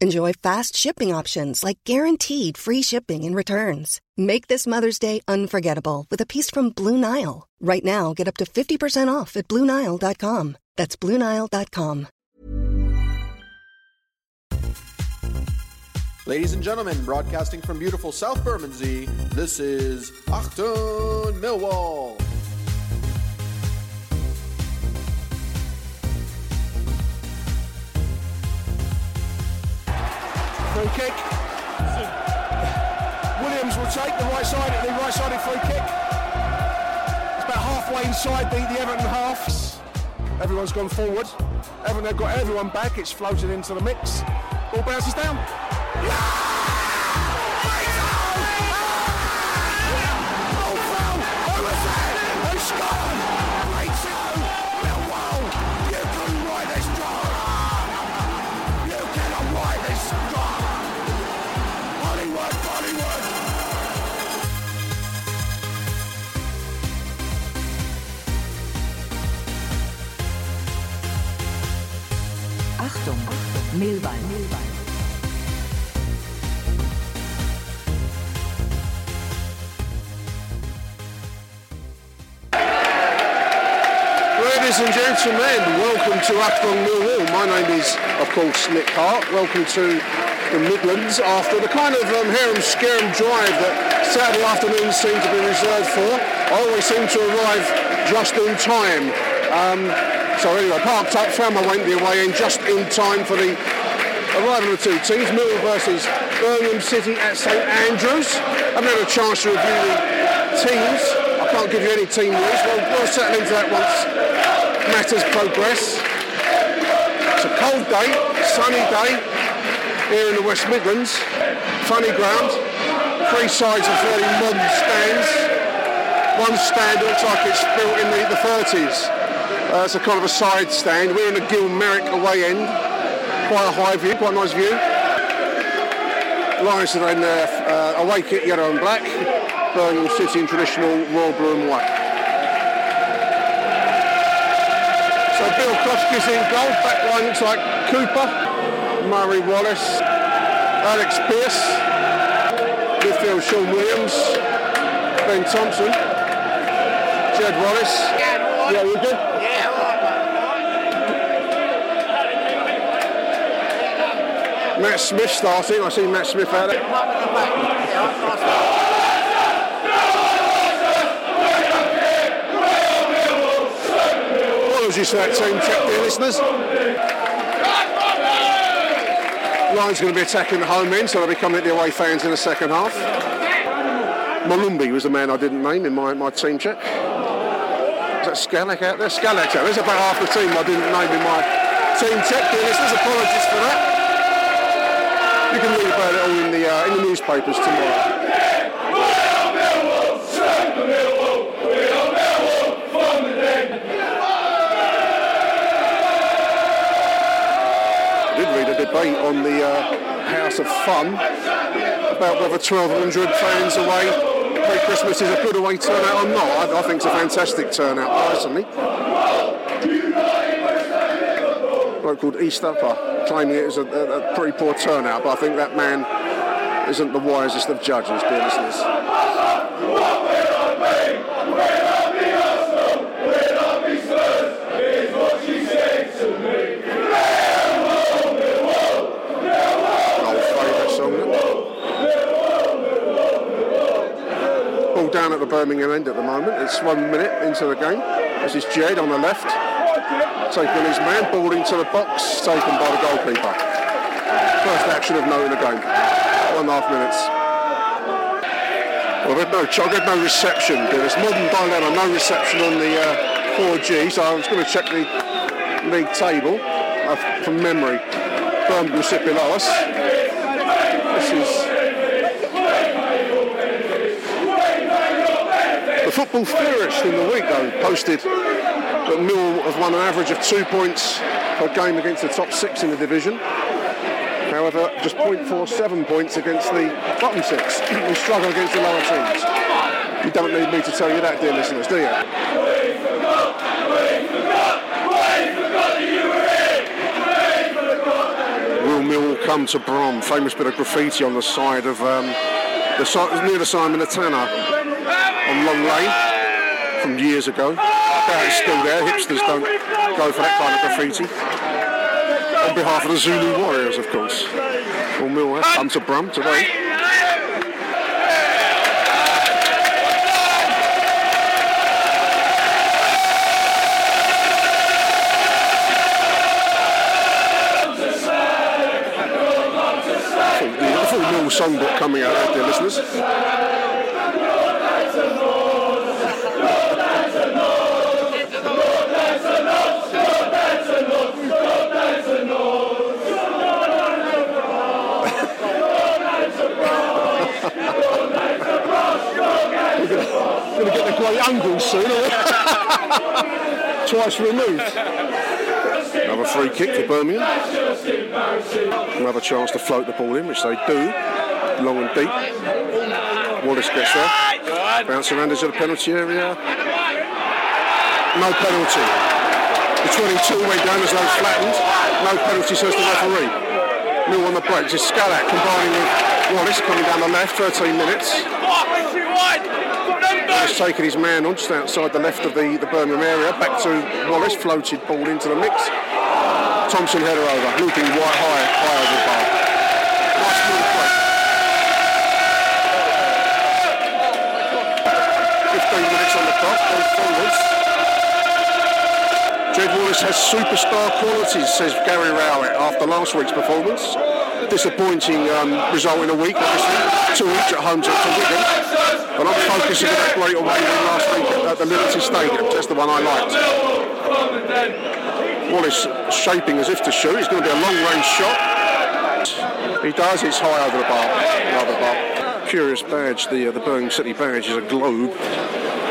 Enjoy fast shipping options like guaranteed free shipping and returns. Make this Mother's Day unforgettable with a piece from Blue Nile. Right now, get up to 50% off at BlueNile.com. That's BlueNile.com. Ladies and gentlemen, broadcasting from beautiful South Bermondsey, this is Achtung Millwall. Free kick. Williams will take the right side, the right sided free kick. It's about halfway inside the, the Everton half. Everyone's gone forward. Everton have got everyone back. It's floated into the mix. Ball bounces down. Achtung, Achtung Millwall. My name is, of course, Nick Hart. Welcome to the Midlands after the kind of um, harem scarum drive that Saturday afternoons seem to be reserved for. I always seem to arrive just in time. Um, so anyway, parked up, found my way the away end just in time for the arrival of the two teams, Millwall versus Birmingham City at St Andrews. I've had a chance to review the teams. I can't give you any team news. We'll, we'll settle into that once matters progress. Cold day, sunny day here in the West Midlands. Funny ground. Three sides of fairly modern stands. One stand looks like it's built in the, the 30s. Uh, it's a kind of a side stand. We're in the Gil Merrick away end. Quite a high view, quite a nice view. Lions are in uh, uh, away kit yellow and black. Birmingham City in traditional royal blue and white. So Bialkowski in goal. Back line looks like Cooper, Murray Wallace, Alex Pearce. Midfield Sean Williams, Ben Thompson, Jed Wallace. Yeah, we're good? Matt Smith starting. I see Matt Smith out there. Apologies for that team check, dear listeners. Lions going to be attacking the home end, so they'll be coming at the away fans in the second half. Molumby was the man I didn't name in my, my team check. Is that Skalak out there? Skalak's out there. There's about half the team I didn't name in my team check, dear listeners. Apologies for that. You can read about it all in the, uh, in the newspapers tomorrow. I did read a debate on the uh, House of Fun about whether 1,200 fans away pre-Christmas is a good away turnout or not. I, I think it's a fantastic turnout, personally. Bloke called East Upper claiming it was a, a, a pretty poor turnout, but I think that man isn't the wisest of judges, dear. Old favourite song. Ball down at the Birmingham end at the moment. It's one minute into the game. This is Jed on the left. taking his man, ball into the box, taken by the goalkeeper. First action of note in the game. One and a half minutes. Well, they've no, they've no reception. There's modern dilemma, no reception on the uh, 4G, so I was going to check the league table uh, from memory. Birmingham sit below us. This is the football theorist in the week, though, posted that Mill have won an average of two points per game against the top six in the division. However, just 0.47 points against the bottom six, who struggle against the lower teams. You don't need me to tell you that, dear listeners, do you? Will Mill come to Brum? Famous bit of graffiti on the side of um, the near the Simon Tanner on Long Lane from years ago. I doubt it's still there. Hipsters don't go for that kind of graffiti. On behalf of the Zulu Warriors, of course. Will Mill has come to Brum today. Songbook coming out there, dear listeners. Going to get the great soon. Twice removed. Another free kick for Birmingham. Another chance to float the ball in, which they do. Long and deep. Wallace gets there. Bounce around into the penalty area. No penalty. The 22 went down as though flattened. No penalty, says the referee. Mill on the break. It's Skalak combining with Wallace coming down the left. 13 minutes. He's taken his man on just outside the left of the, the Birmingham area. Back to Wallace. Floated ball into the mix. Thompson header over. Looping wide high, high over the bar. Nice play. 15 minutes on the clock. Forwards. Jed Wallace has superstar qualities, says Gary Rowett after last week's performance. Disappointing um, result in a week, obviously. Two each at home to, to Wigan. But I'm focusing on that great away win last week at the Liberty Stadium. That's the one I liked. Wallace shaping as if to shoot. It's going to be a long range shot. He does. It's high over the bar. Over the bar. Curious badge. The uh, the Birmingham City badge is a globe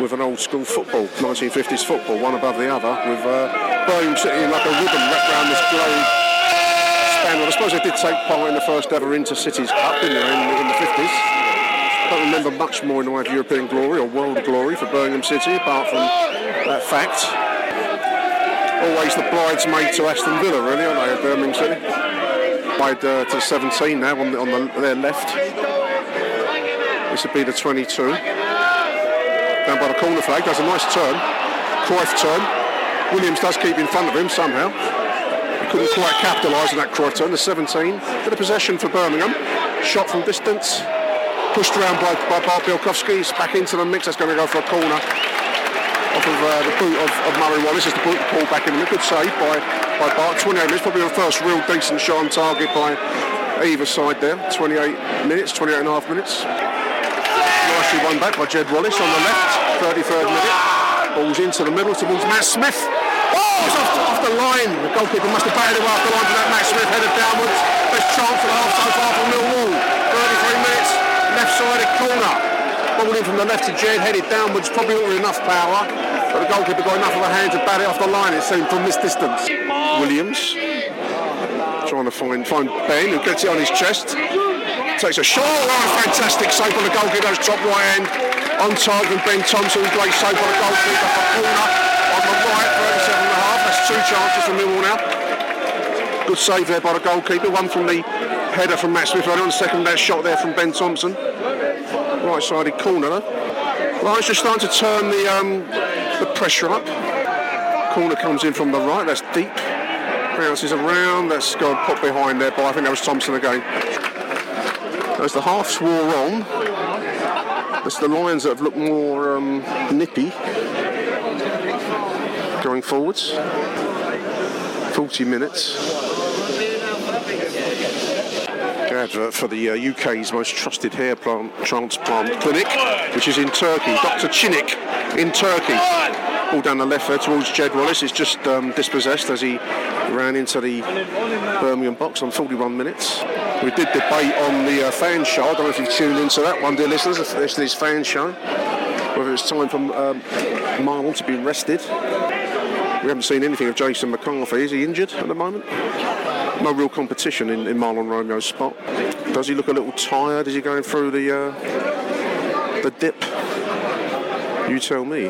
with an old school football, 1950s football, one above the other, with uh, Birmingham City like a ribbon wrapped around this globe. Well, I suppose they did take part in the first ever Intercities Cup, in, in the 50s. I don't remember much more in the way of European glory or world glory for Birmingham City, apart from that fact. Always the bridesmaid to Aston Villa, really, aren't they, at Birmingham City? Wide uh, to 17 now on, the, on the, their left. This would be the 22. Down by the corner flag, does a nice turn. Cruyff turn. Williams does keep in front of him somehow. Couldn't quite capitalise on that Cruyff turn. The 17. Bit of possession for Birmingham. Shot from distance. Pushed around by, by Bart Bialkowski. It's back into the mix. That's going to go for a corner off of uh, the boot of, of Murray Wallace as the boot pull back in. A good save by, by Bart. 28 minutes, probably the first real decent shot on target by either side there. 28 minutes, 28 and a half minutes. Nicely won back by Jed Wallace on the left, 33rd minute. Balls into the middle towards Matt Smith. Oh, it's off, off the line. The goalkeeper must have batted it off the line for that Matt Smith headed downwards. Best chance of the half so far from Millwall. 33 minutes, left-sided corner. Ball in from the left to Jed, headed downwards, probably not with enough power. But the goalkeeper got enough of a hand to bat it off the line, it seemed, from this distance. Williams trying to find find Ben, who gets it on his chest. Takes a shot. Oh, fantastic save on the goalkeeper, that's top right hand. On target Ben Thompson, great save on the goalkeeper for corner. Two chances for Millwall now. Good save there by the goalkeeper. One from the header from Matt Smith earlier on. Second that shot there from Ben Thompson. Right-sided corner though. Right, it's just starting to turn the um, the pressure up. Corner comes in from the right. That's deep. Bounces around. That's got put behind there. But I think that was Thompson again. As the halves wore on, it's the Lions that have looked more um, nippy. Going forwards. 40 minutes. Advert for the uh, UK's most trusted hair plant transplant clinic, which is in Turkey. Dr. Chinik in Turkey. All down the left there towards Jed Wallace. Is just um, dispossessed as he ran into the Birmingham box on 41 minutes. We did debate on the uh, fan show. I don't know if you've tuned into that one, dear listeners. This is fan show. Whether it's time for um, Mahlon to be rested. We haven't seen anything of Jason McCarthy. Is he injured at the moment? No real competition in, in Mahlon Romeo's spot. Does he look a little tired? Is he going through the uh, the dip? You tell me.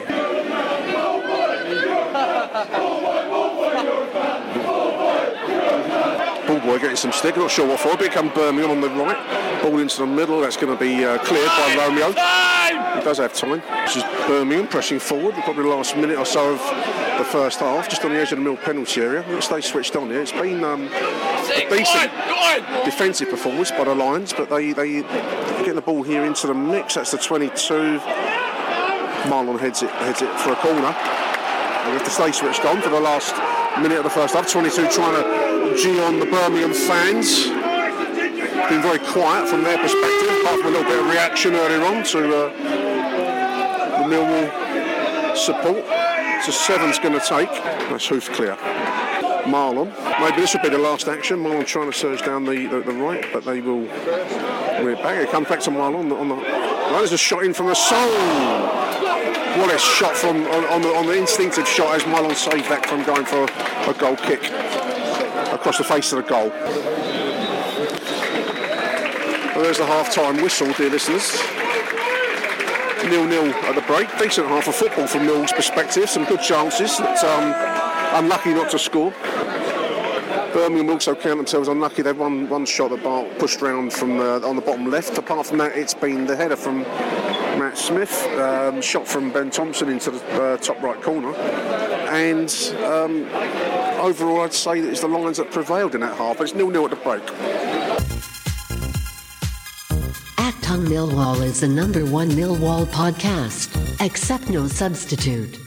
Ball boy getting some stick. Not sure what for. Big come Birmingham on the right. Ball into the middle. That's going to be uh, cleared by Romeo. He does have time. This is Birmingham pressing forward. Probably the last minute or so of the first half, just on the edge of the middle penalty area. It'll stay switched on here. It's been um, a decent defensive performance by the Lions, but they they get the ball here into the mix. That's the 22. Mahlon heads it heads it for a corner. They have to stay switched on for the last minute of the first half. 22 trying to G on the Birmingham fans. Been very quiet from their perspective, apart from a little bit of reaction earlier on to uh, the Millwall support. So seven's going to take. That's hoof clear. Mahlon. Maybe this will be the last action. Mahlon trying to surge down the, the, the right, but they will it back. It comes back to Mahlon on the, on. There's a shot in from the soul. What a shot from on, on, the, on the instinctive shot as Mahlon saved that from going for a, a goal kick across the face of the goal. Well, there's the half-time whistle, dear listeners. Nil-nil at the break. Decent half of football from Mill's perspective. Some good chances. But, um, unlucky not to score. Birmingham also count themselves unlucky. They've one one shot that Bart pushed round from uh, on the bottom left. Apart from that, it's been the header from Matt Smith, um, shot from Ben Thompson into the uh, top right corner, and um, overall, I'd say that it's the Lions that prevailed in that half. It's nil-nil at the break. Achtung Millwall is the number one Millwall podcast. Accept no substitute.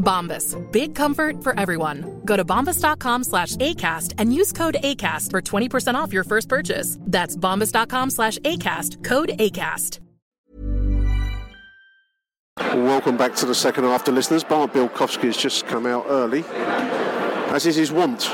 Bombas. Big comfort for everyone. Go to bombas.com slash ACAST and use code ACAST for 20% off your first purchase. That's bombas.com slash ACAST. Code ACAST. Welcome back to the second half, to listeners. Bart Bialkowski has just come out early, as is his wont.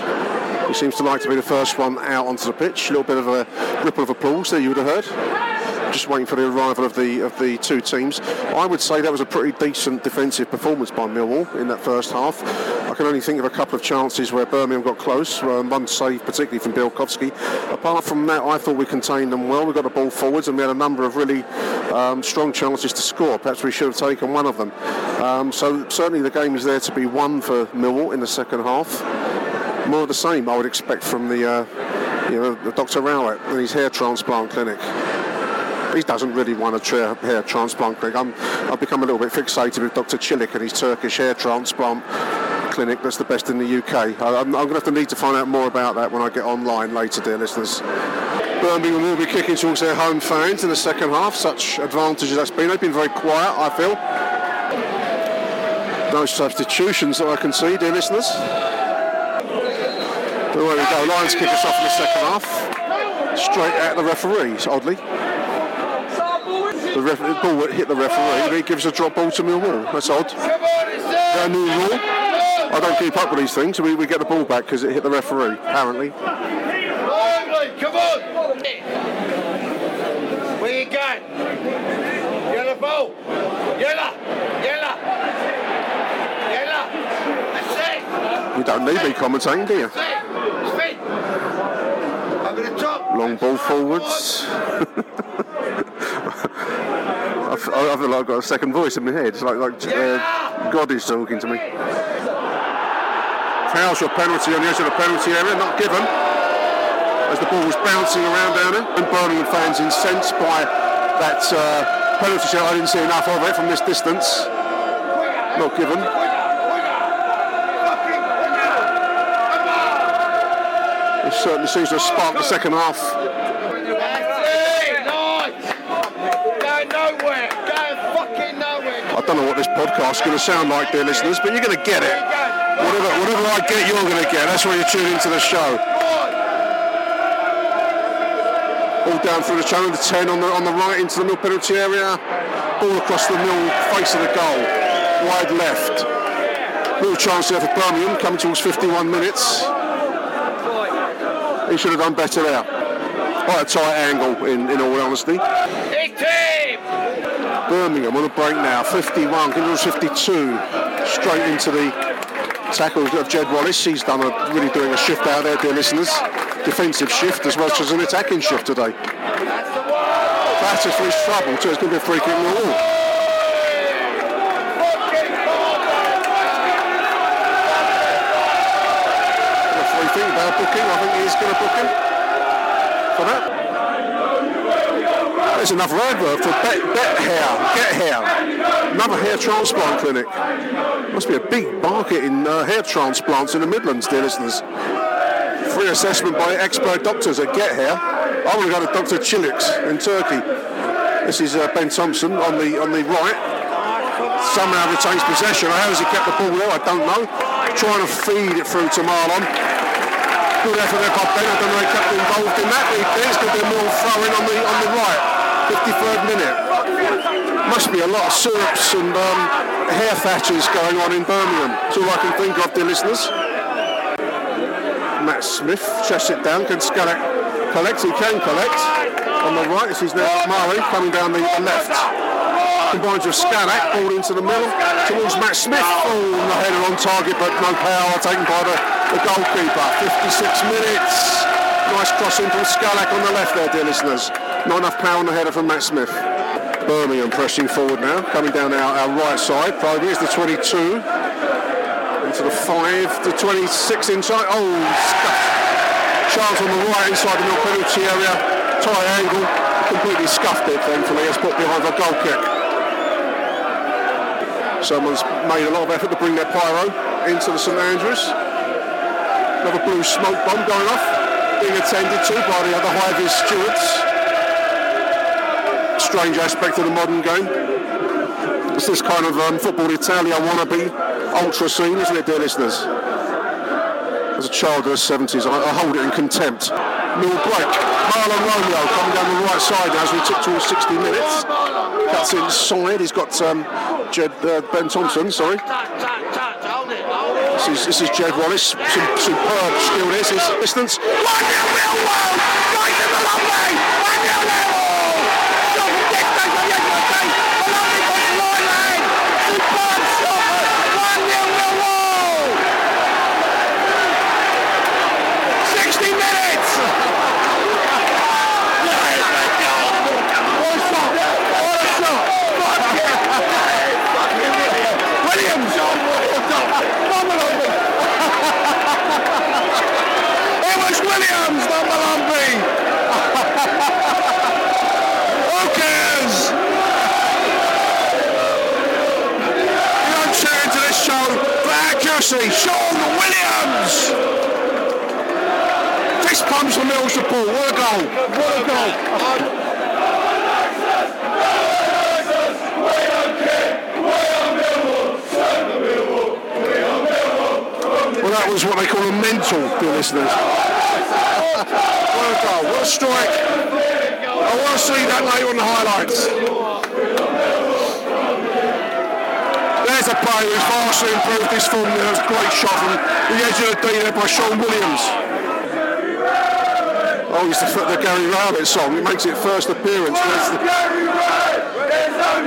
He seems to like to be the first one out onto the pitch. A little bit of a ripple of applause there, you would have heard. Just waiting for the arrival of the of the two teams. I would say that was a pretty decent defensive performance by Millwall in that first half. I can only think of a couple of chances where Birmingham got close. Um, one save, particularly from Bialkowski. Apart from that, I thought we contained them well. We got the ball forwards, and we had a number of really um, strong chances to score. Perhaps we should have taken one of them. Um, so certainly the game is there to be won for Millwall in the second half. More of the same, I would expect from the, uh, you know, Dr. Rowett and his hair transplant clinic he doesn't really want a tra- hair transplant clinic. I'm, I've become a little bit fixated with Dr. Chilik and his Turkish hair transplant clinic that's the best in the UK. I, am going to have to need to find out more about that when I get online later, dear listeners. Birmingham will be kicking towards their home fans in the second half. Such advantage as that's been. They've been very quiet, I feel. No substitutions that I can see, dear listeners. There we go. Lions kick us off in the second half. Straight at the referees, oddly. The, ref- the ball hit the referee, he gives a drop ball to Millwall. That's odd. A new rule. I don't keep up with these things. We, we get the ball back because it hit the referee, apparently. Come on! Where you going? Yellow ball! Yellow! Yellow! Yellow! That's it! You don't need me commentating, do you? Speed! Over the top! Long ball forwards. I feel like I've got a second voice in my head. It's like, like uh, God is talking to me. Fouls your penalty on the edge of the penalty area, not given. As the ball was bouncing around down there. And Birmingham fans incensed by that uh, penalty shot. I didn't see enough of it from this distance. Not given. It certainly seems to have sparked the second half. Podcast going to sound like, dear listeners, but you're going to get it. Whatever, whatever I get, you're going to get. That's why you tune into the show. All down through the channel, the 10 on the on the right into the middle penalty area. Ball across the middle face of the goal. Wide left. Little chance there for Birmingham, coming towards 51 minutes. He should have done better there. Quite a tight angle, in, in all honesty. Birmingham on a break now, 51, Kindles 52, straight into the tackle of Jed Wallace. He's done a, really doing a shift out there, dear listeners. Defensive shift as well as an attacking shift today. Batters for his trouble, so it's going to be a free kick in the wall. Booking? I think he's going to book him for that. There's another advert for Bet, bet Hair, Get Hair, another hair transplant clinic. Must be a big market in uh, hair transplants in the Midlands, dear listeners. Free assessment by expert doctors at Get Hair. I want to go to Dr. Chiliks in Turkey. This is uh, Ben Thompson on the on the right. Somehow retains possession. How has he kept the ball there? I don't know. Trying to feed it through to Mahlon. Good effort there by Ben. I don't know if he kept involved in that, there's going to be more throwing on the on the right. 53rd minute. Must be a lot of syrups and um, hair thatchers going on in Birmingham. That's all I can think of, dear listeners. Matt Smith chests it down. Can Skalak collect? He can collect. On the right, this is now Murray coming down the left. Combines with Skalak, ball into the middle towards Matt Smith. Oh, the header on target, but no power taken by the, the goalkeeper. 56 minutes. Nice crossing from Skalak on the left there, dear listeners. Not enough power on the header from Matt Smith. Birmingham pressing forward now, coming down our, our right side. Probably is the 22. Into the 5, the 26 inside. Oh, scuffed. Chance on the right inside the penalty area. Tight angle. Completely scuffed it, thankfully. It's put behind the goal kick. Someone's made a lot of effort to bring their pyro into the St Andrews. Another blue smoke bomb going off, being attended to by the other high-vis stewards. Strange aspect of the modern game. It's this kind of um, football Italia wannabe ultra scene, isn't it, dear listeners? As a child of the 70s, I, I hold it in contempt. Mill break. Mahlon Romeo coming down the right side as we tick towards 60 minutes. Cuts inside. He's got um, Jed, uh, Ben Thompson, sorry. This is, this is Jed Wallace. Some superb skill this is distance. 1 0 Millwall! Right in the lovely! 1 0 Millwall! Shot Bumble it was Williams, number Lumpy. Who cares? You don't tune into this show for accuracy. Sean Williams. This comes from Mill support. What a goal. What a goal. That was what they call a mental, dear listeners. what a goal, what a strike. I want to see that later on the highlights. There's a player who's vastly improved his form. There was a great shot from the edge of the D there by Sean Williams. Oh, it's the, the Gary Rowlett song. It makes it first appearance. The...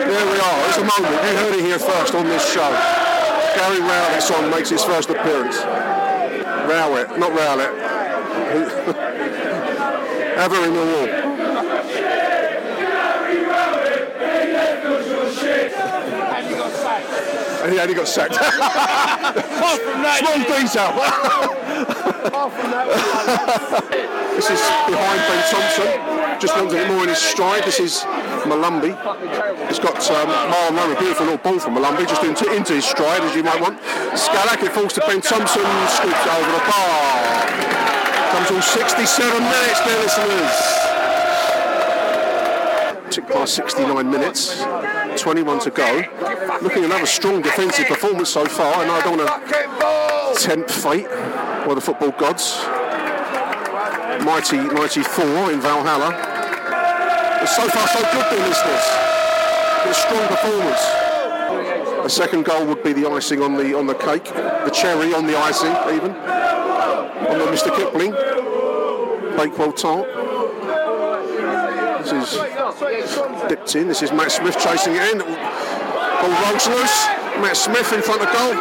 There we are. It's a moment. You heard it here first on this show. Gary Rowlett song makes his first appearance. Rowlett, not Rowlett. Her in the wall. And he only got sacked. Apart from that, Small detail. this is behind Ben Thompson. Just wants it more in his stride. This is Molumby. He's got um, Mahlon a beautiful little ball from Molumby, just into, into his stride, as you might want. Skalak, it falls to Ben Thompson, scoops over the bar. Comes all 67 minutes, dear listeners. Tick past 69 minutes, 21 to go. Looking another strong defensive performance so far, and I don't want to tempt fate by the football gods. Mighty, mighty four in Valhalla. But so far, so good, dear listeners. A strong performance. The second goal would be the icing on the on the cake, the cherry on the icing, even on the Mr. Kipling Bakewell tart. This is dipped in. This is Matt Smith chasing it in. Ball rolls loose. Matt Smith in front of goal.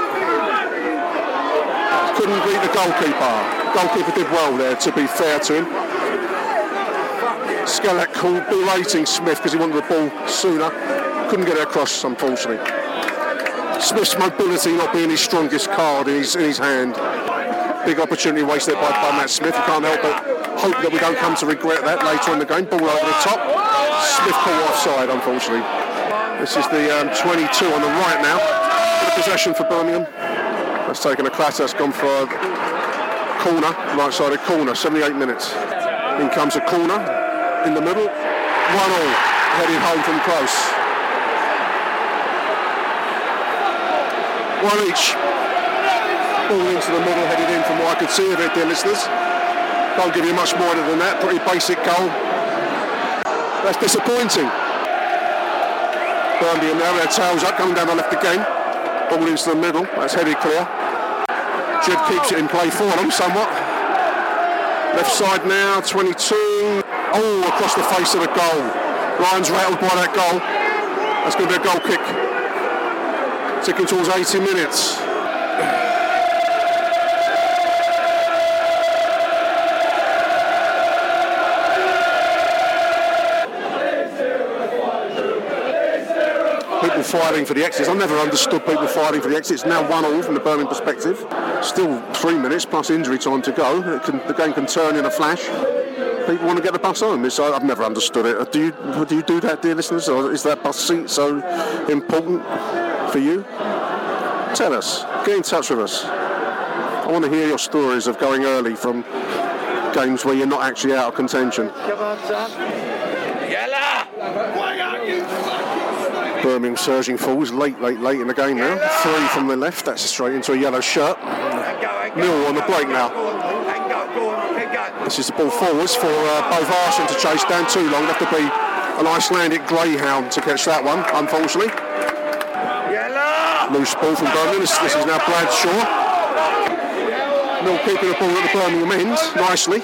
Couldn't beat the goalkeeper. Goalkeeper did well there, to be fair to him. Skalak called berating Smith because he wanted the ball sooner. Couldn't get it across, unfortunately. Smith's mobility not being his strongest card in his, in his hand. Big opportunity wasted by, by Matt Smith. Can't help but hope that we don't come to regret that later in the game. Ball over the top. Smith caught offside, unfortunately. This is the um, 22 on the right now. Of possession for Birmingham. That's taken a clatter. That's gone for corner, right-sided corner. 78 minutes. In comes a corner in the middle. One all. Heading home from close. One each. Ball into the middle, headed in from what I could see of it, dear listeners. Can't give you much more than that. Pretty basic goal. That's disappointing. Birmingham now, their tails up, coming down the left again. Ball into the middle, that's headed clear. Jed keeps it in play for them somewhat. Left side now, 22. Oh, across the face of the goal. Ryan's rattled by that goal. That's going to be a goal kick. Ticking towards 80 minutes. people fighting for the exits. I've never understood people fighting for the exits. Now one all from the Birmingham perspective. Still three minutes plus injury time to go. Can, the game can turn in a flash. People want to get the bus home. It's, uh, I've never understood it. Do you do you do that, dear listeners, or is that bus seat so important for you? Tell us. Get in touch with us. I want to hear your stories of going early from games where you're not actually out of contention. Come on, son. Yella! Why are you? Birmingham surging forwards late, late, late in the game now. Three from the left, that's straight into a yellow shirt. Mill on the break now. This is the ball forwards for uh, Bodvarsson to chase down too long. Have to be an Icelandic greyhound to catch that one, unfortunately. Loose ball from Birmingham. This, this is now Bradshaw. Mill keeping the ball at the Birmingham end nicely.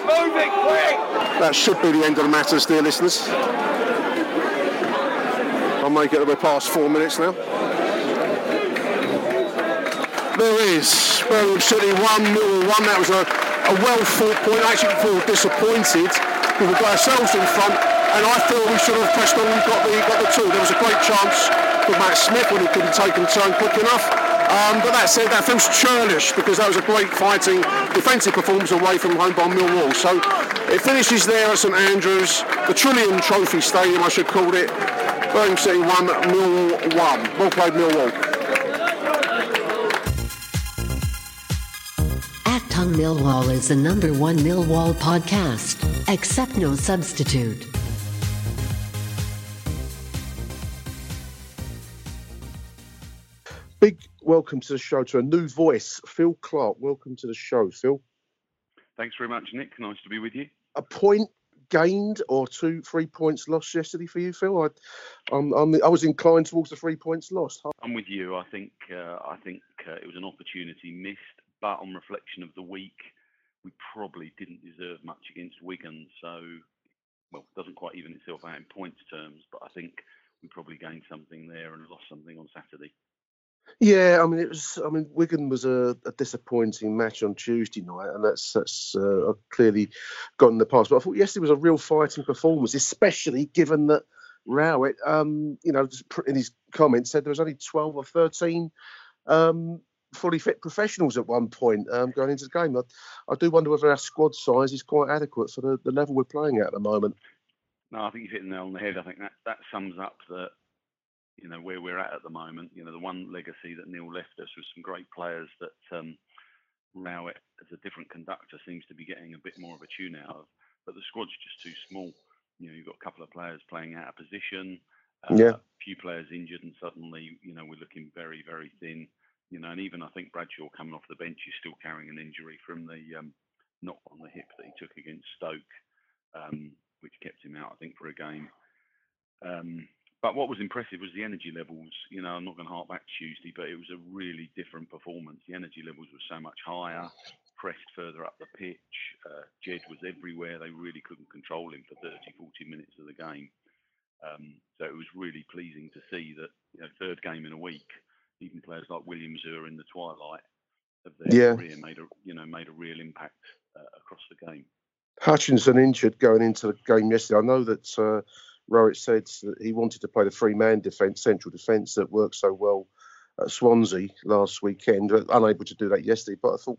That should be the end of the matters, dear listeners. I'll make it that we're past four minutes now. There is Birmingham City 1 0 1. That was a, a well fought point. I actually feel disappointed we got ourselves in front and I feel we should have pressed on and got the, got the two. There was a great chance for Matt Smith when he couldn't take and turn quick enough. Um, but that said, that feels churlish because that was a great fighting defensive performance away from home by Millwall. So it finishes there at St Andrews, the Trillion Trophy Stadium, I should call it. Birmingham City 1, Millwall 1. Well played, Millwall. Achtung Millwall is the number one Millwall podcast. Accept no substitute. Big welcome to the show to a new voice, Phil Clark. Welcome to the show, Phil. Thanks very much, Nick. Nice to be with you. A point gained or two, three points lost yesterday for you, Phil? I, I'm, I'm, i was inclined towards the three points lost. I'm with you. I think uh, I think uh, it was an opportunity missed, but on reflection of the week, we probably didn't deserve much against Wigan. So, well, it doesn't quite even itself out in points terms, but I think we probably gained something there and lost something on Saturday. Yeah, I mean it was. I mean Wigan was a, a disappointing match on Tuesday night, and that's that's uh, clearly gone in the past. But I thought yesterday was a real fighting performance, especially given that Rowett, um, you know, in his comments said there was only twelve or thirteen um, fully fit professionals at one point um, going into the game. I, I, do wonder whether our squad size is quite adequate for the, the level we're playing at at the moment. No, I think you've hit the nail on the head. I think that that sums up the you know where we're at at the moment. You know, the one legacy that Neil left us was some great players that um, Rowett, as a different conductor, seems to be getting a bit more of a tune out of. But the squad's just too small. You know, you've got a couple of players playing out of position. Uh, yeah. A few players injured, and suddenly, you know, we're looking very, very thin. You know, and even I think Bradshaw coming off the bench is still carrying an injury from the um, knock on the hip that he took against Stoke, um, which kept him out, I think, for a game. Um, but what was impressive was the energy levels. You know, I'm not going to harp back Tuesday, but it was a really different performance. The energy levels were so much higher, pressed further up the pitch. Uh, Jed was everywhere. They really couldn't control him for 30, 40 minutes of the game. Um, so it was really pleasing to see that, you know, third game in a week, even players like Williams who are in the twilight of their yeah. career made a, you know, made a real impact uh, across the game. Hutchinson injured going into the game yesterday. I know that uh, Rowett said that he wanted to play the three man defence, central defence that worked so well at Swansea last weekend, unable to do that yesterday. But I thought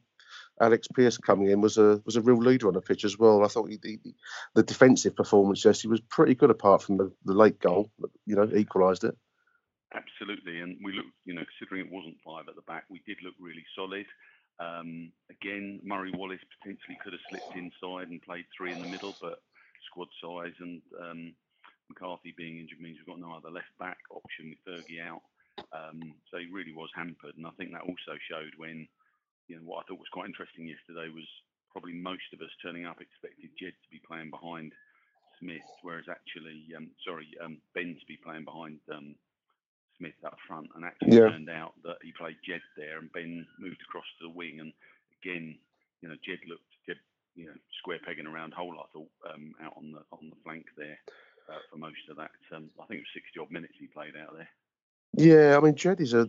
Alex Pearce coming in was a was a real leader on the pitch as well. I thought he, he, the defensive performance yesterday was pretty good, apart from the, the late goal, you know, equalised it. Absolutely, and we looked, you know, considering it wasn't five at the back, we did look really solid. Um, again, Murray Wallace potentially could have slipped inside and played three in the middle, but squad size and um, McCarthy being injured means we've got no other left back option with Fergie out. Um, so he really was hampered, and I think that also showed when, you know, what I thought was quite interesting yesterday was probably most of us turning up expected Jed to be playing behind Smith, whereas actually, um, sorry, um, Ben to be playing behind um, Smith up front, and actually yeah. turned out that he played Jed there, and Ben moved across to the wing, and again, you know, Jed looked Jed, you know, square pegging around hole. I thought um, out on the on the flank there uh, for most of that. Um, I think it was 60 odd minutes he played out there. Yeah, I mean, Jed is a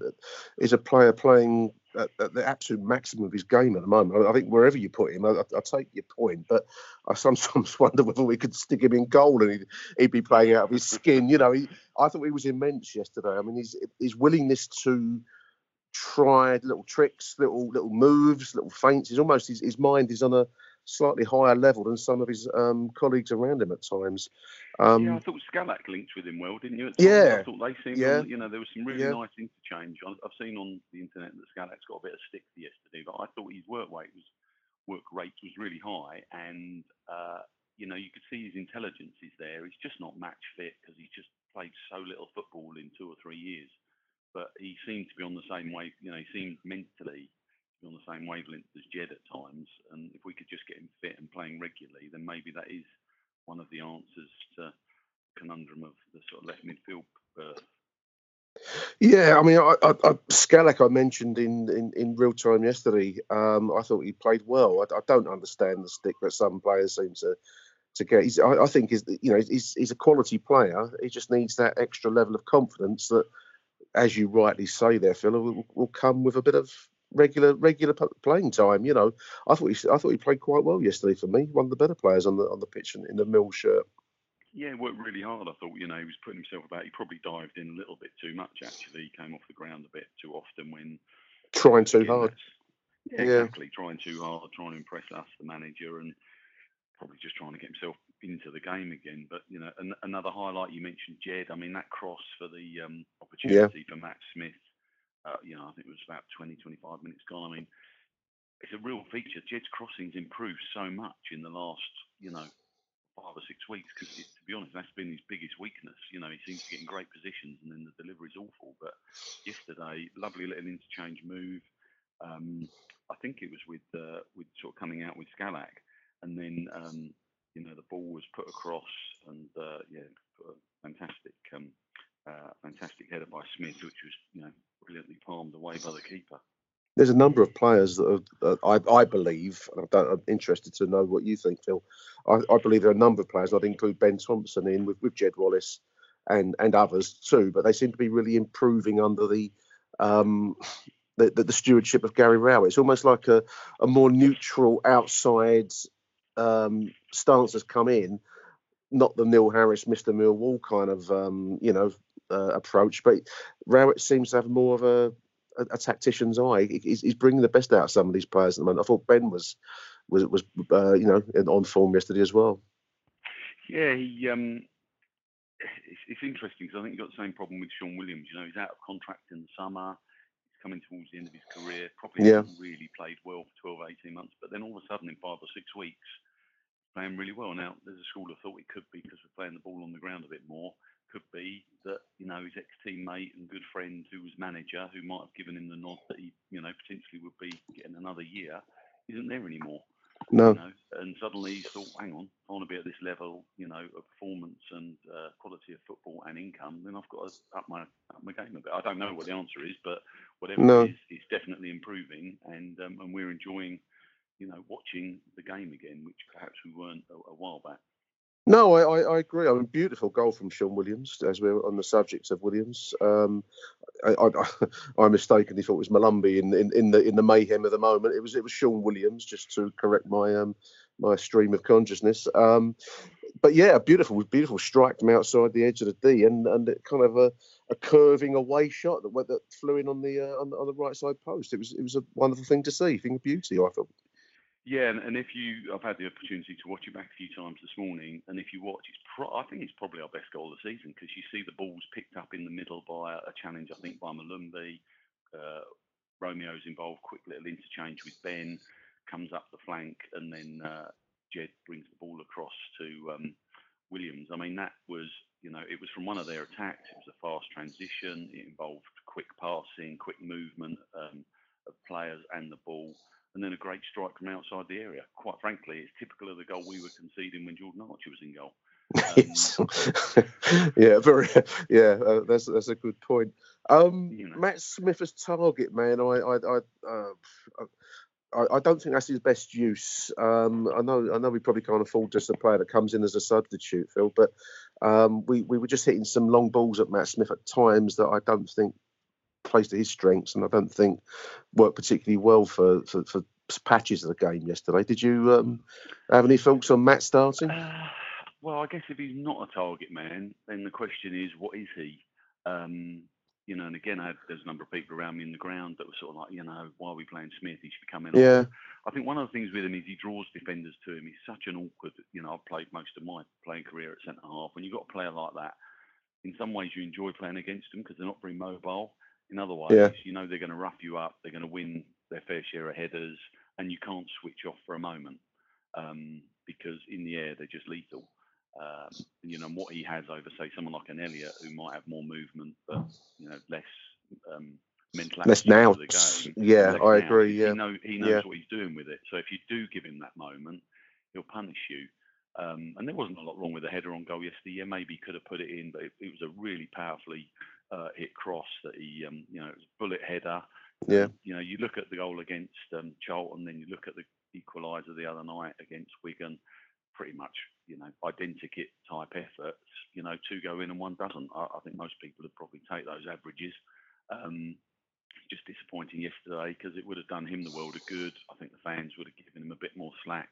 is a player playing at, at, the absolute maximum of his game at the moment. I think wherever you put him, I, I, take your point, but I sometimes wonder whether we could stick him in goal and he'd, he'd be playing out of his skin. You know, he, I thought he was immense yesterday. I mean, his his willingness to try little tricks, little little moves, little feints. He's almost his, his mind is on a slightly higher level than some of his um, colleagues around him at times. Um, yeah, I thought Skalak linked with him well, didn't you? yeah, I thought they seemed, yeah. you know, there was some really yeah. nice interchange. I've seen on the internet that Skalak's got a bit of stick yesterday, but I thought his work rate was work rate was really high, and uh, you know, you could see his intelligence is there. He's just not match fit because he's just played so little football in two or three years. But he seemed to be on the same wave. You know, he seemed mentally on the same wavelength as Jed at times. And if we could just get him fit and playing regularly, then maybe that is one of the answers to the conundrum of the sort of left midfield berth. Yeah, I mean, I, I, I I mentioned in, in, in real time yesterday. Um, I thought he played well. I, I, don't understand the stick that some players seem to to get. He's, I, I think he's you know he's, he's a quality player. He just needs that extra level of confidence that, as you rightly say, there, Phil, will, will come with a bit of regular regular playing time. You know, I thought he I thought he played quite well yesterday for me. One of the better players on the on the pitch in, in the mill shirt. Yeah, worked really hard. I thought, you know, he was putting himself about. He probably dived in a little bit too much. Actually, he came off the ground a bit too often when trying too again, hard. Yeah, yeah, exactly. Trying too hard, trying to impress us, the manager, and probably just trying to get himself into the game again. But you know, an, another highlight you mentioned, Jed. I mean, that cross for the um, opportunity yeah. for Matt Smith uh, you know, I think it was about 20, 25 minutes gone. I mean, it's a real feature. Jed's crossings improved so much in the last, you know, five or six weeks because, to be honest, that's been his biggest weakness. You know, he seems to get in great positions and then the delivery's awful. But yesterday, lovely little interchange move. Um, I think it was with uh, with sort of coming out with Skalak, and then um, you know the ball was put across, and uh, yeah, fantastic, um, uh, fantastic header by Smith, which was you know brilliantly palmed away by the keeper there's a number of players that are, uh, I, I, believe, and I am interested to know what you think, Phil. I, I, believe there are a number of players, I'd include Ben Thompson in with, with Jed Wallace and and others too, but they seem to be really improving under the um, the, the, the, stewardship of Gary Rowett. It's almost like a, a more neutral outside um, stance has come in, not the Neil Harris, Mr. Millwall kind of um, you know uh, approach, but Rowett seems to have more of a a, a tactician's eye. He's, he's, bringing the best out of some of these players at the moment. I thought Ben was was was uh, you know on form yesterday as well. Yeah, he. Um, it's, it's interesting because I think he got the same problem with Shaun Williams. You know, he's out of contract in the summer. He's coming towards the end of his career. Probably yeah. hasn't really played well for 12, 18 months. But then all of a sudden, in five or six weeks, playing really well. Now, there's a school of thought it could be because we're playing the ball on the ground a bit more could be that you know his ex-teammate and good friend who was manager, who might have given him the nod that he you know potentially would be getting another year, isn't there anymore. No. You know? And suddenly he thought, hang on, I want to be at this level, you know, of performance and uh, quality of football and income. Then I've got to up my up my game a bit. I don't know what the answer is, but whatever no. it is, it's definitely improving, and um, and we're enjoying, you know, watching the game again, which perhaps we weren't a, a while back. No, I, I, I, agree. I mean, beautiful goal from Shaun Williams, as we're on the subject of Williams. Um, I, I, I, mistakenly thought it was Molumby in, in, in, the in the mayhem of the moment. It was it was Shaun Williams, just to correct my um, my stream of consciousness. Um, but yeah, beautiful, beautiful strike from outside the edge of the D, and and kind of a, a curving away shot that went that flew in on the, uh, on on the right side post. It was it was a wonderful thing to see, thing of beauty. I thought. Yeah, and, and, if you, I've had the opportunity to watch it back a few times this morning, and if you watch, it's pro, I think it's probably our best goal of the season because you see the balls picked up in the middle by a, a challenge, I think, by Molumby. Uh, Romeo's involved, quick little interchange with Ben, comes up the flank, and then uh, Jed brings the ball across to um, Williams. I mean, that was, you know, it was from one of their attacks. It was a fast transition. It involved quick passing, quick movement um, of players and the ball and then a great strike from outside the area. Quite frankly, it's typical of the goal we were conceding when Jordan Archer was in goal. Um, yeah, very. Yeah, uh, that's that's a good point. Um, you know. Matt Smith as target man, I I I, uh, I, I don't think that's his best use. Um, I know I know we probably can't afford just a player that comes in as a substitute, Phil, but um, we we were just hitting some long balls at Matt Smith at times that I don't think plays to his strengths, and I don't think worked particularly well for, for, for patches of the game yesterday. Did you um, have any thoughts on Matt starting? Uh, well, I guess if he's not a target man, then the question is, what is he? Um, you know, and again, I had, there's a number of people around me in the ground that were sort of like, you know, why are we playing Smith? He should be coming yeah. on. I think one of the things with him is he draws defenders to him. He's such an awkward, you know, I've played most of my playing career at centre half. When you've got a player like that, in some ways you enjoy playing against them because they're not very mobile. In other ways, yeah. you know they're going to rough you up. They're going to win their fair share of headers, and you can't switch off for a moment um, because in the air they're just lethal. Um, you know what he has over, say, someone like an Elliott who might have more movement, but you know less um, mental. Less now. Yeah, less I agree. Yeah, he, know, he knows yeah. what he's doing with it. So if you do give him that moment, he'll punish you. Um, and there wasn't a lot wrong with the header on goal yesterday. Yeah, maybe he could have put it in, but it, it was a really powerfully uh, hit cross that he, um, you know, it was a bullet header. Yeah. You know, you look at the goal against um, Charlton, then you look at the equaliser the other night against Wigan. Pretty much, you know, identical type efforts. You know, two go in and one doesn't. I, I think most people would probably take those averages. Um, just disappointing yesterday because it would have done him the world of good. I think the fans would have given him a bit more slack.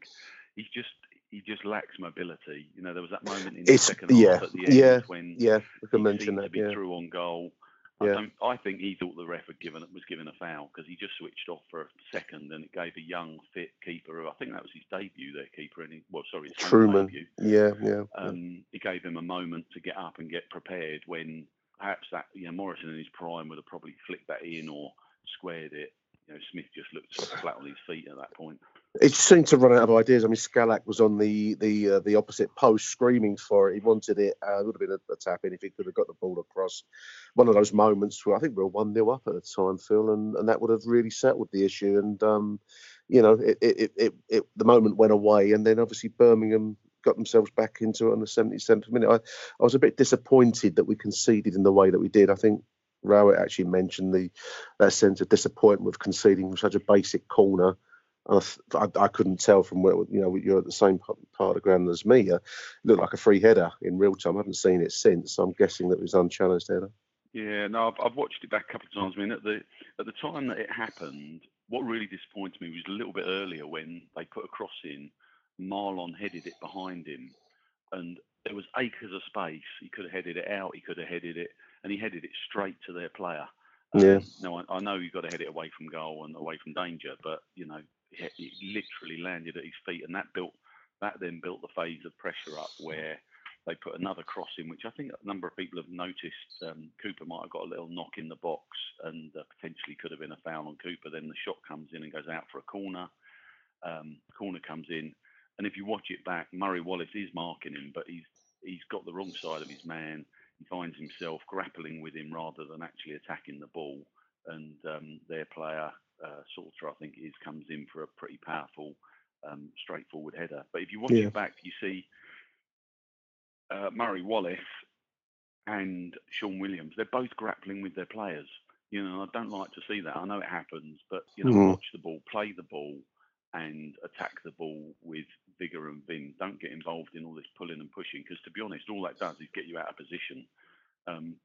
He's just he just lacks mobility. You know, there was that moment in the second yeah, half at the end yeah, when yeah, I can mention that. be yeah. through on goal. Yeah. I, I, think he thought the ref had given was given a foul because he just switched off for a second and it gave a young, fit keeper. I think that was his debut, there keeper. And he, well, sorry, his Trueman. Debut. Yeah, yeah. Um, It gave him a moment to get up and get prepared when perhaps that you know Morrison in his prime would have probably flicked that in or squared it. you know, Smith just looked sort of flat on his feet at that point. It seemed to run out of ideas. I mean, Skalak was on the the uh, the opposite post, screaming for it. He wanted it. Uh, it would have been a, a tap in if he could have got the ball across. One of those moments where I think we were one 0 up at the time, Phil, and, and that would have really settled the issue. And um, you know, it, it, it, it, the moment went away, and then obviously Birmingham got themselves back into it on the 77th minute. I, I was a bit disappointed that we conceded in the way that we did. I think Rowett actually mentioned the that sense of disappointment with conceding such a basic corner. I, I, I, couldn't tell from where you know you're at the same part of the ground as me. Uh, it looked like a free header in real time. I haven't seen it since. So I'm guessing that it was unchallenged header. Yeah, no, I've, I've, watched it back a couple of times. I mean, at the at the time that it happened, what really disappointed me was a little bit earlier when they put a cross in. Mahlon headed it behind him, and there was acres of space. He could have headed it out. He could have headed it, and he headed it straight to their player. Um, yeah. No, I, I, know you've got to head it away from goal and away from danger, but you know, it, it literally landed at his feet, and that built that then built the phase of pressure up where they put another cross in, which I think a number of people have noticed. Um, Cooper might have got a little knock in the box and uh, potentially could have been a foul on Cooper. Then the shot comes in and goes out for a corner. Um, corner comes in, and if you watch it back, Murray Wallace is marking him, but he's he's got the wrong side of his man. He finds himself grappling with him rather than actually attacking the ball. And um, their player, uh, Salter, I think, is comes in for a pretty powerful, um, straightforward header. But if you watch yeah. it back, you see uh, Murray Wallace and Shaun Williams. They're both grappling with their players. You know, I don't like to see that. I know it happens, but you know, mm. watch the ball, play the ball, and attack the ball with vigor and vim. Don't get involved in all this pulling and pushing because, to be honest, all that does is get you out of position. Um,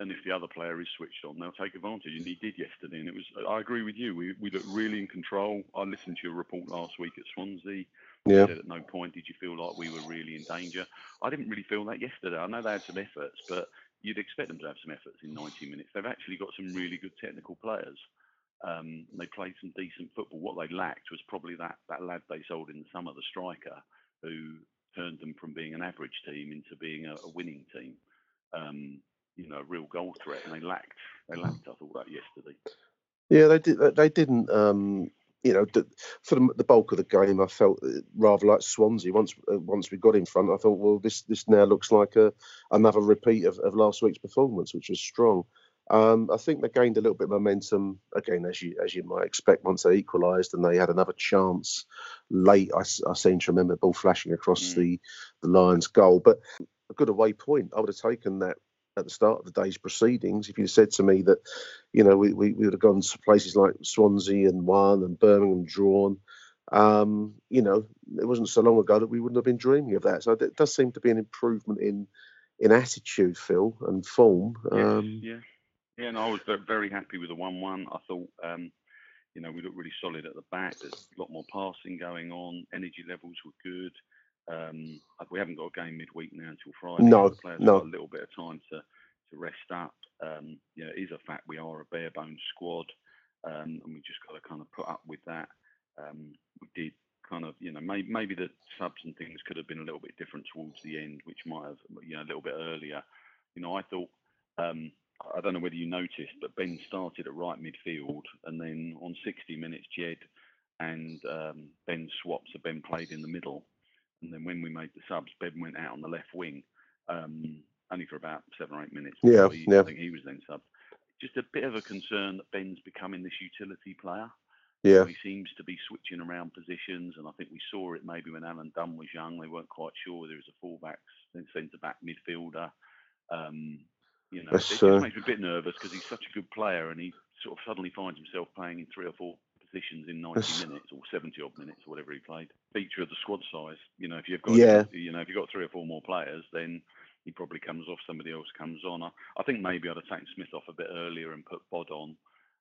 and if the other player is switched on, they'll take advantage. And he did yesterday. And it was, I agree with you. We, we looked really in control. I listened to your report last week at Swansea. Yeah. Said at no point did you feel like we were really in danger. I didn't really feel that yesterday. I know they had some efforts, but you'd expect them to have some efforts in 90 minutes. They've actually got some really good technical players. Um, they played some decent football. What they lacked was probably that, that lad they sold in the summer, the striker, who turned them from being an average team into being a, a winning team. Um, you know, real goal threat, and they lacked they lacked. I thought that yesterday. Yeah, they did. They didn't. Um, you know, for the, the, bulk of the game, I felt uh, rather like Swansea. Once uh, once we got in front, I thought, well, this this now looks like a another repeat of, of last week's performance, which was strong. Um, I think they gained a little bit of momentum again, as you as you might expect, once they equalised and they had another chance late. I, I seem to remember ball flashing across mm. the the Lions' goal, but a good away point. I would have taken that at the start of the day's proceedings. If you said to me that, you know, we, we, we would have gone to places like Swansea and won and Birmingham drawn, um, you know, it wasn't so long ago that we wouldn't have been dreaming of that. So it does seem to be an improvement in in attitude, Phil, and form. Um, yeah. Yeah, and I was very happy with the one-one. I thought, um, you know, we looked really solid at the back. There's a lot more passing going on. Energy levels were good. Um, we haven't got a game midweek now until Friday. No, the players no. Got a little bit of time to to rest up. Um, you know, it is a fact we are a bare bones squad, um, and we just got to kind of put up with that. Um, we did kind of, you know, maybe, maybe the subs and things could have been a little bit different towards the end, which might have, you know, a little bit earlier. You know, I thought um, I don't know whether you noticed, but Ben started at right midfield, and then on 60 minutes, Jed and um, Ben swapped, so Ben played in the middle. And then when we made the subs, Ben went out on the left wing, um, only for about seven or eight minutes. Yeah, he, yeah. I think he was then subbed. Just a bit of a concern that Ben's becoming this utility player. Yeah. He seems to be switching around positions, and I think we saw it maybe when Alan Dunn was young. They weren't quite sure whether he was a fullback, then centre back, midfielder. Um, you know, That's, it just uh... makes me a bit nervous because he's such a good player, and he sort of suddenly finds himself playing in three or four positions in 90 That's... minutes or 70 odd minutes or whatever he played. Feature of the squad size. You know, if you've got yeah. you know if you've got three or four more players, then he probably comes off. Somebody else comes on. I, I think maybe I'd have taken Smith off a bit earlier and put Bod on,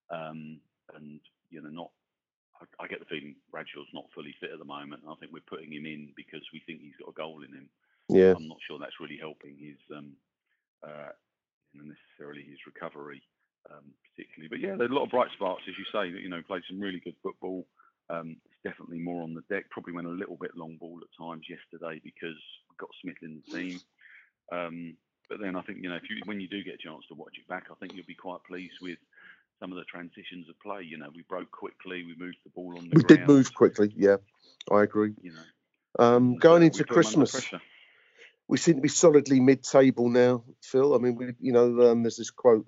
um, and you know not. I, I get the feeling Bradshaw's not fully fit at the moment. I think we're putting him in because we think he's got a goal in him. Yeah. I'm not sure that's really helping his um, uh, necessarily his recovery, um, particularly. But yeah, there's a lot of bright sparks, as you say. That you know, played some really good football. Um, it's definitely more on the deck. Probably went a little bit long ball at times yesterday because we got Smith in the team. Um, but then I think you know, if you when you do get a chance to watch it back, I think you'll be quite pleased with some of the transitions of play. You know, we broke quickly, we moved the ball on the We ground. did move quickly. Yeah, I agree. You know, Um, going we into put 'em under Christmas, we seem to be solidly mid-table now, Phil. I mean, we, you know, um, there's this quote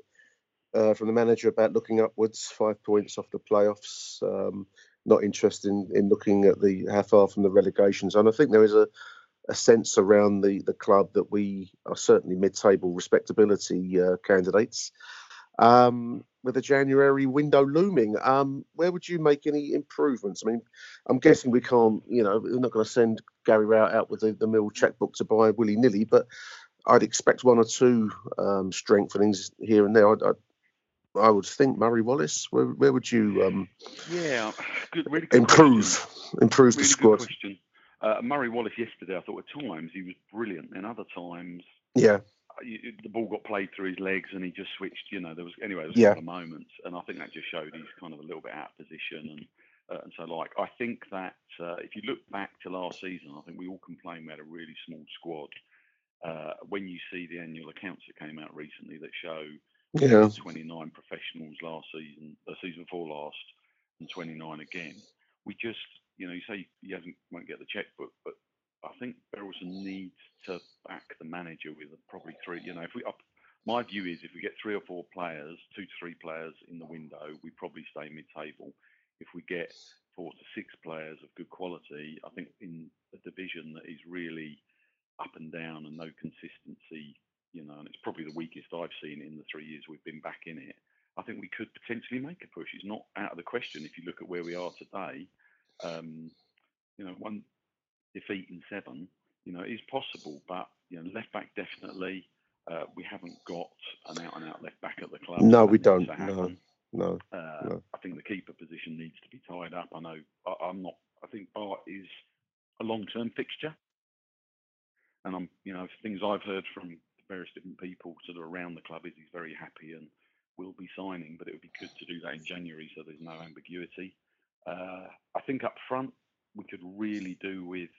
uh, from the manager about looking upwards, five points off the playoffs. Um, not interested in, in looking at the how far from the relegation zone. I think there is a, a sense around the the club that we are certainly mid-table respectability uh, candidates. Um, with the January window looming, um, where would you make any improvements? I mean, I'm guessing we can't, you know, we're not going to send Gary Rowett out with the, the mill checkbook to buy willy nilly, but I'd expect one or two um, strengthenings here and there. I'd, I'd, I would think Murray Wallace. Where, where would you um, Yeah, good, really good improve question. improve the squad? Uh, Murray Wallace yesterday, I thought at times he was brilliant, and other times Yeah, uh, you- the ball got played through his legs and he just switched. You know, there was anyway, there was Yeah. a couple of moments, and I think that just showed he's kind of a little bit out of position and. Uh, and so, like, I think that uh, if you look back to last season, I think we all complained we had a really small squad. Uh, when you see the annual accounts that came out recently that show Yeah. 29 professionals last season, the season before last, and 29 again. We just, you know, you say he hasn't won't get the checkbook, but I think Berylson needs to back the manager with probably three. You know, if we up, my view is if we get three or four players, two to three players in the window, we probably stay mid-table. If we get four to six players of good quality, I think in a division that is really up and down and no consistency, you know, and it's probably the weakest I've seen in the three years we've been back in it. I think we could potentially make a push. It's not out of the question if you look at where we are today. Um, you know, one defeat in seven, you know, is possible, but you know, left back definitely. Uh, we haven't got an out and out left back at the club. no, we don't. No, no. Uh, No. I think the keeper position needs to be tied up. I know I, I'm not. I think Bart is a long-term fixture, and I'm, you know, things I've heard from various different people sort of around the club is he's very happy and will be signing, but it would be good to do that in January so there's no ambiguity. Uh, I think up front we could really do with.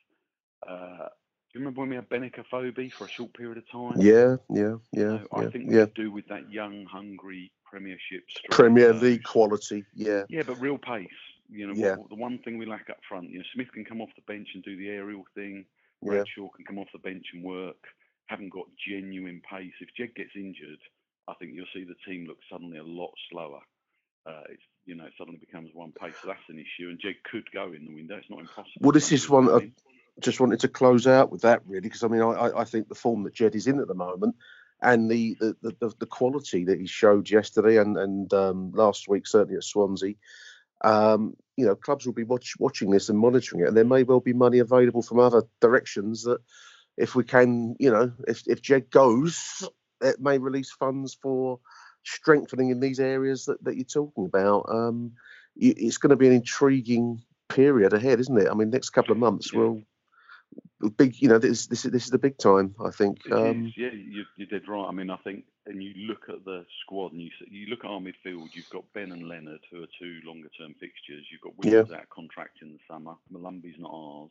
Uh, do you remember when we had Benik Afobe for a short period of time? Yeah, yeah, yeah, know, I think we yeah. could do with that young, hungry Premiership Premier League quality. Yeah, yeah, but real pace. You know, Yeah. what, the one thing we lack up front. You know, Smith can come off the bench and do the aerial thing. Yeah. Bradshaw can come off the bench and work. Haven't got genuine pace. If Jed gets injured, I think you'll see the team look suddenly a lot slower. Uh, it's you know, it suddenly becomes one pace. So that's an issue. And Jed could go in the window. It's not impossible. Well, this is one I just wanted to close out with that really, because I mean, I, I- think the form that Jed is in at the moment, and the the, the, the, the quality that he showed yesterday and and um, last week certainly at Swansea, um, you know, clubs will be watch, watching this and monitoring it, and there may well be money available from other directions that, if we can, you know, if if Jed goes, it may release funds for strengthening in these areas that, that you're talking about. Um, it's going to be an intriguing period ahead, isn't it? I mean, next couple of months will will big. You know, this this is this is the big time. I think. Um, yeah, you, you did right. I mean, I think, and you look at the squad and you you look at our midfield. You've got Ben and Leonard, who are two longer-term fixtures. You've got Yeah. Williams out contract in the summer. Molumby's not ours.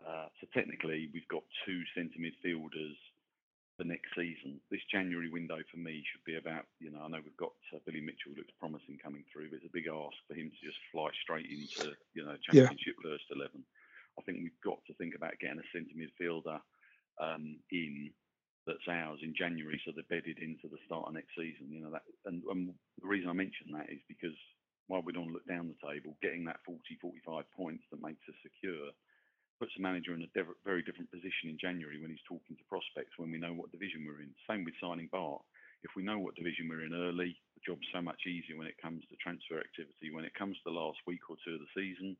Uh, so technically, we've got two centre midfielders for next season. This January window for me should be about, you know, I know we've got uh, Billy Mitchell looks promising coming through, but it's a big ask for him to just fly straight into, you know, Yeah. championship first eleven. I think we've got to think about getting a centre midfielder um, in that's ours in January, so they're bedded into the start of next season. You know that, and, and the reason I mention that is because while we don't look down the table, getting that 40, 45 points that makes us secure puts the manager in a dev- very different position in January when he's talking to prospects when we know what division we're in. Same with signing Bart. If we know what division we're in early, the job's so much easier when it comes to transfer activity. When it comes to the last week or two of the season,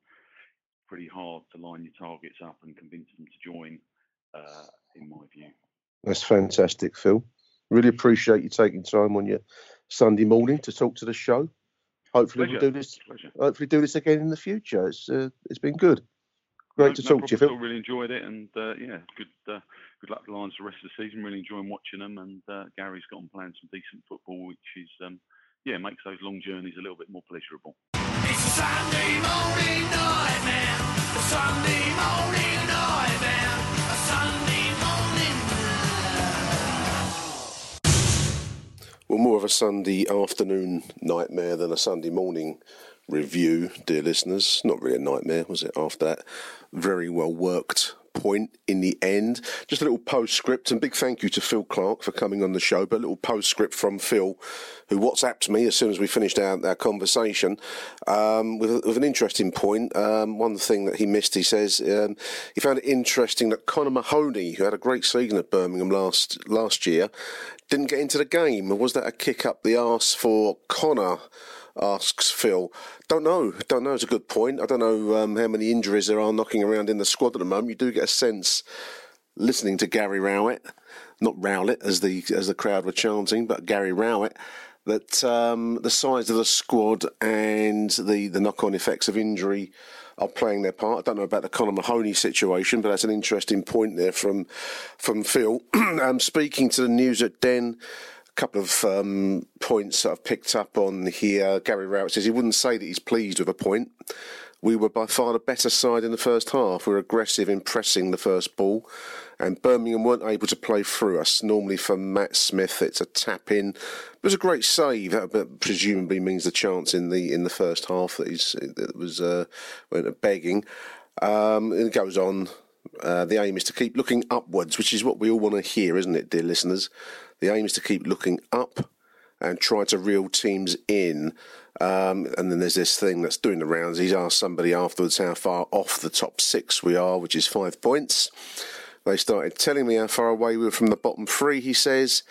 pretty hard to line your targets up and convince them to join, uh, in my view. that's fantastic, Phil. Really appreciate you taking time on your Sunday morning to talk to the show. Hopefully we'll do this. Pleasure. Hopefully do this again in the future. It's uh, it's been good. Great No- to no talk to you, problem Phil. Really enjoyed it, and uh, yeah, good uh, good luck to the Lions the rest of the season. Really enjoying watching them, and uh, Gary's got on playing some decent football, which is um, yeah makes those long journeys a little bit more pleasurable. It's a Sunday morning nightmare. A Sunday morning nightmare. A Sunday morning. Well, more of a Sunday afternoon nightmare than a Sunday morning review, dear listeners. Not really a nightmare, was it? After that very well worked point in the end. Just a little postscript, and big thank you to Phil Clark for coming on the show. But a little postscript from Phil, who WhatsApped me as soon as we finished our, our conversation um, with, with, an interesting point. Um, one thing that he missed, he says, um, he found it interesting that Connor Mahoney, who had a great season at Birmingham last last year, didn't get into the game. Was that a kick up the arse for Connor? Asks Phil. Don't know. Don't know. It's a good point. I don't know um, how many injuries there are knocking around in the squad at the moment. You do get a sense listening to Gary Rowett, not Rowlett as the as the crowd were chanting, but Gary Rowett. That um, the size of the squad and the, the knock on effects of injury are playing their part. I don't know about the Connor Mahoney situation, but that's an interesting point there from from Phil. um, speaking to the news at Den couple of um, points that I've picked up on here. Gary Rowett says he wouldn't say that he's pleased with a point. We were by far the better side in the first half. We were aggressive in pressing the first ball, and Birmingham weren't able to play through us. Normally, for Matt Smith, it's a tap in. It was a great save. That presumably means the chance in the in the first half that he's that was uh, went begging. Um, it goes on. Uh, the aim is to keep looking upwards, which is what we all want to hear, isn't it, dear listeners? The aim is to keep looking up and try to reel teams in. Um, and then there's this thing that's doing the rounds. He's asked somebody afterwards how far off the top six we are, which is five points. They started telling me how far away we were from the bottom three, he says,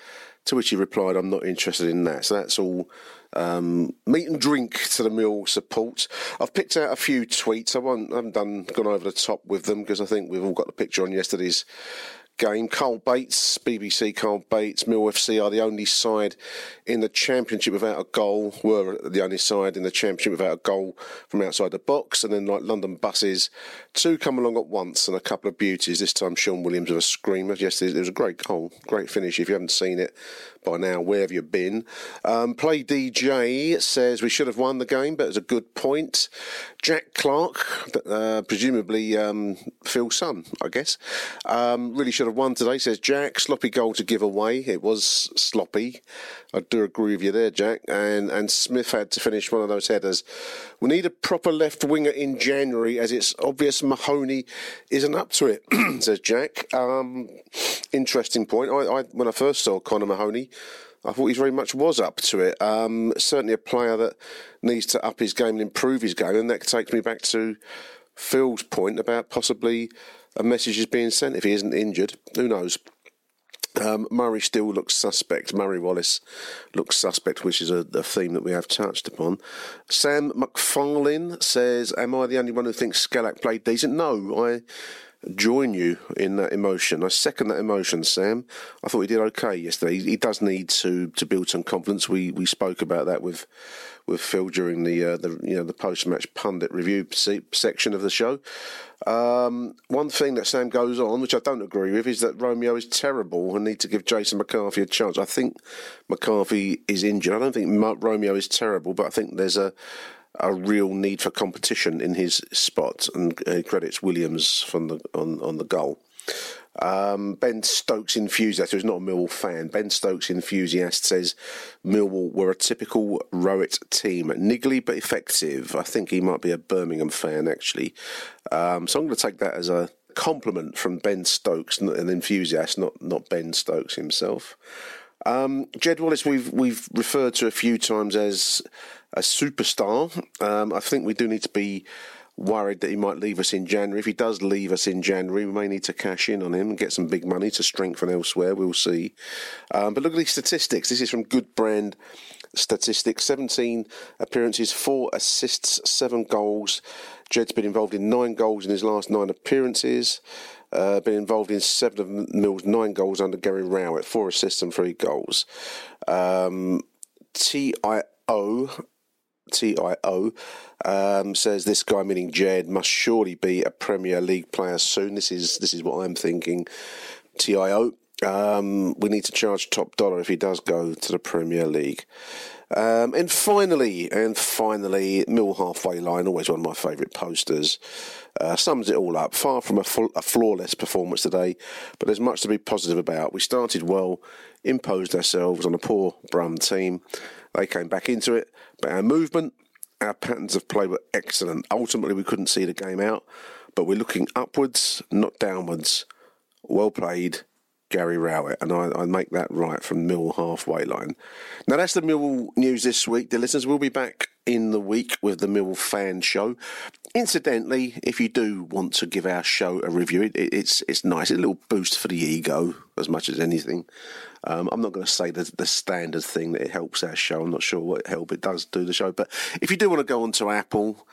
to which he replied, I'm not interested in that. So that's all um, meat and drink to the mill support. I've picked out a few tweets. I, won't, I haven't done gone over the top with them because I think we've all got the picture on yesterday's game. Carl Bates, BBC Carl Bates, Mill FC are the only side in the championship without a goal, were the only side in the championship without a goal from outside the box. And then, like London buses, two come along at once and a couple of beauties. This time, Shaun Williams with a screamer. Yes, it was a great goal, great finish. If you haven't seen it by now, where have you been? Um, Play DJ says we should have won the game, but it's a good point. Jack Clark, uh, presumably um, Phil's son, I guess, um, really should have won today, says Jack. Sloppy goal to give away. It was sloppy. I do agree with you there, Jack. And and Smith had to finish one of those headers. We need a proper left winger in January, as it's obvious Mahoney isn't up to it, says Jack. Um, interesting point. I, I, when I first saw Connor Mahoney, I thought he very much was up to it. Um, certainly a player that needs to up his game and improve his game, and that takes me back to Phil's point about possibly a message is being sent if he isn't injured. Who knows? Um, Murray still looks suspect. Murray Wallace looks suspect, which is a, a, theme that we have touched upon. Sam McFarlane says, Am I the only one who thinks Skalak played decent? No, I join you in that emotion. I second that emotion, Sam. I thought he did okay yesterday. He, he does need to, to build some confidence. We we spoke about that with with Phil during the uh, the you know the post match pundit review section of the show. Um, one thing that Sam goes on, which I don't agree with, is that Romeo is terrible and need to give Jason McCarthy a chance. I think McCarthy is injured. I don't think Romeo is terrible, but I think there's a a real need for competition in his spot, and uh, credits Williams from the on on the goal. Um, ben Stokes enthusiast, who's not a Millwall fan, Ben Stokes enthusiast says Millwall were a typical Rowett team, niggly but effective. I think he might be a Birmingham fan actually. Um, so I'm going to take that as a compliment from Ben Stokes, an enthusiast, not not Ben Stokes himself. Um, Jed Wallace, we've we've referred to a few times as a superstar. Um, I think we do need to be worried that he might leave us in January. If he does leave us in January, we may need to cash in on him and get some big money to strengthen elsewhere. We'll see. Um, but look at these statistics. This is from Good Brand Statistics 17 appearances, 4 assists, 7 goals. Jed's been involved in 9 goals in his last 9 appearances. Uh, been involved in seven of Mill's nine goals under Gary Rowett, four assists and three goals. Um, TIO TIO um, says this guy, meaning Jed, must surely be a Premier League player soon. This is this is what I'm thinking. TIO. Um, we need to charge top dollar if he does go to the Premier League. Um, and finally, and finally, Mill halfway line, always one of my favourite posters, uh, sums it all up. Far from a, full, a flawless performance today, but there's much to be positive about. We started well, imposed ourselves on a poor Brum team. They came back into it, but our movement, our patterns of play were excellent. Ultimately, we couldn't see the game out, but we're looking upwards, not downwards. Well played. Gary Rowett, and I, I, make that right from Mill halfway line. Now that's the Mill news this week. The listeners will be back in the week with the Mill fan show. Incidentally, if you do want to give our show a review, it, it, it's it's nice, a little boost for the ego as much as anything. Um, I'm not going to say the, the standard thing that it helps our show. I'm not sure what help it does do the show, but if you do want to go onto Apple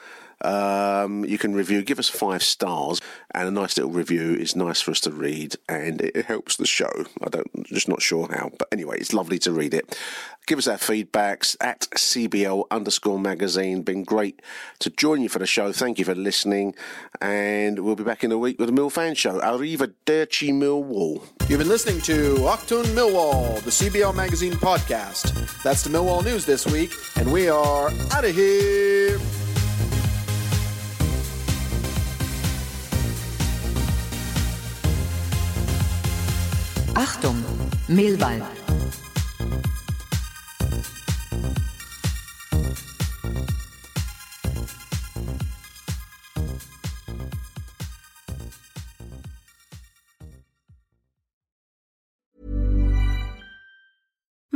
um, you can review, give us five stars, and a nice little review is nice for us to read, and it, helps the show. I don't, just not sure how, but anyway, it's lovely to read it. Give us our feedbacks at CBL underscore magazine. Been great to join you for the show. Thank you for listening, and we'll be back in a week with the Mill Fan Show. Arrivederci Millwall. You've been listening to Achtung Millwall, the CBL Magazine podcast. That's the Millwall news this week, and we are out of here. Achtung, Millwall.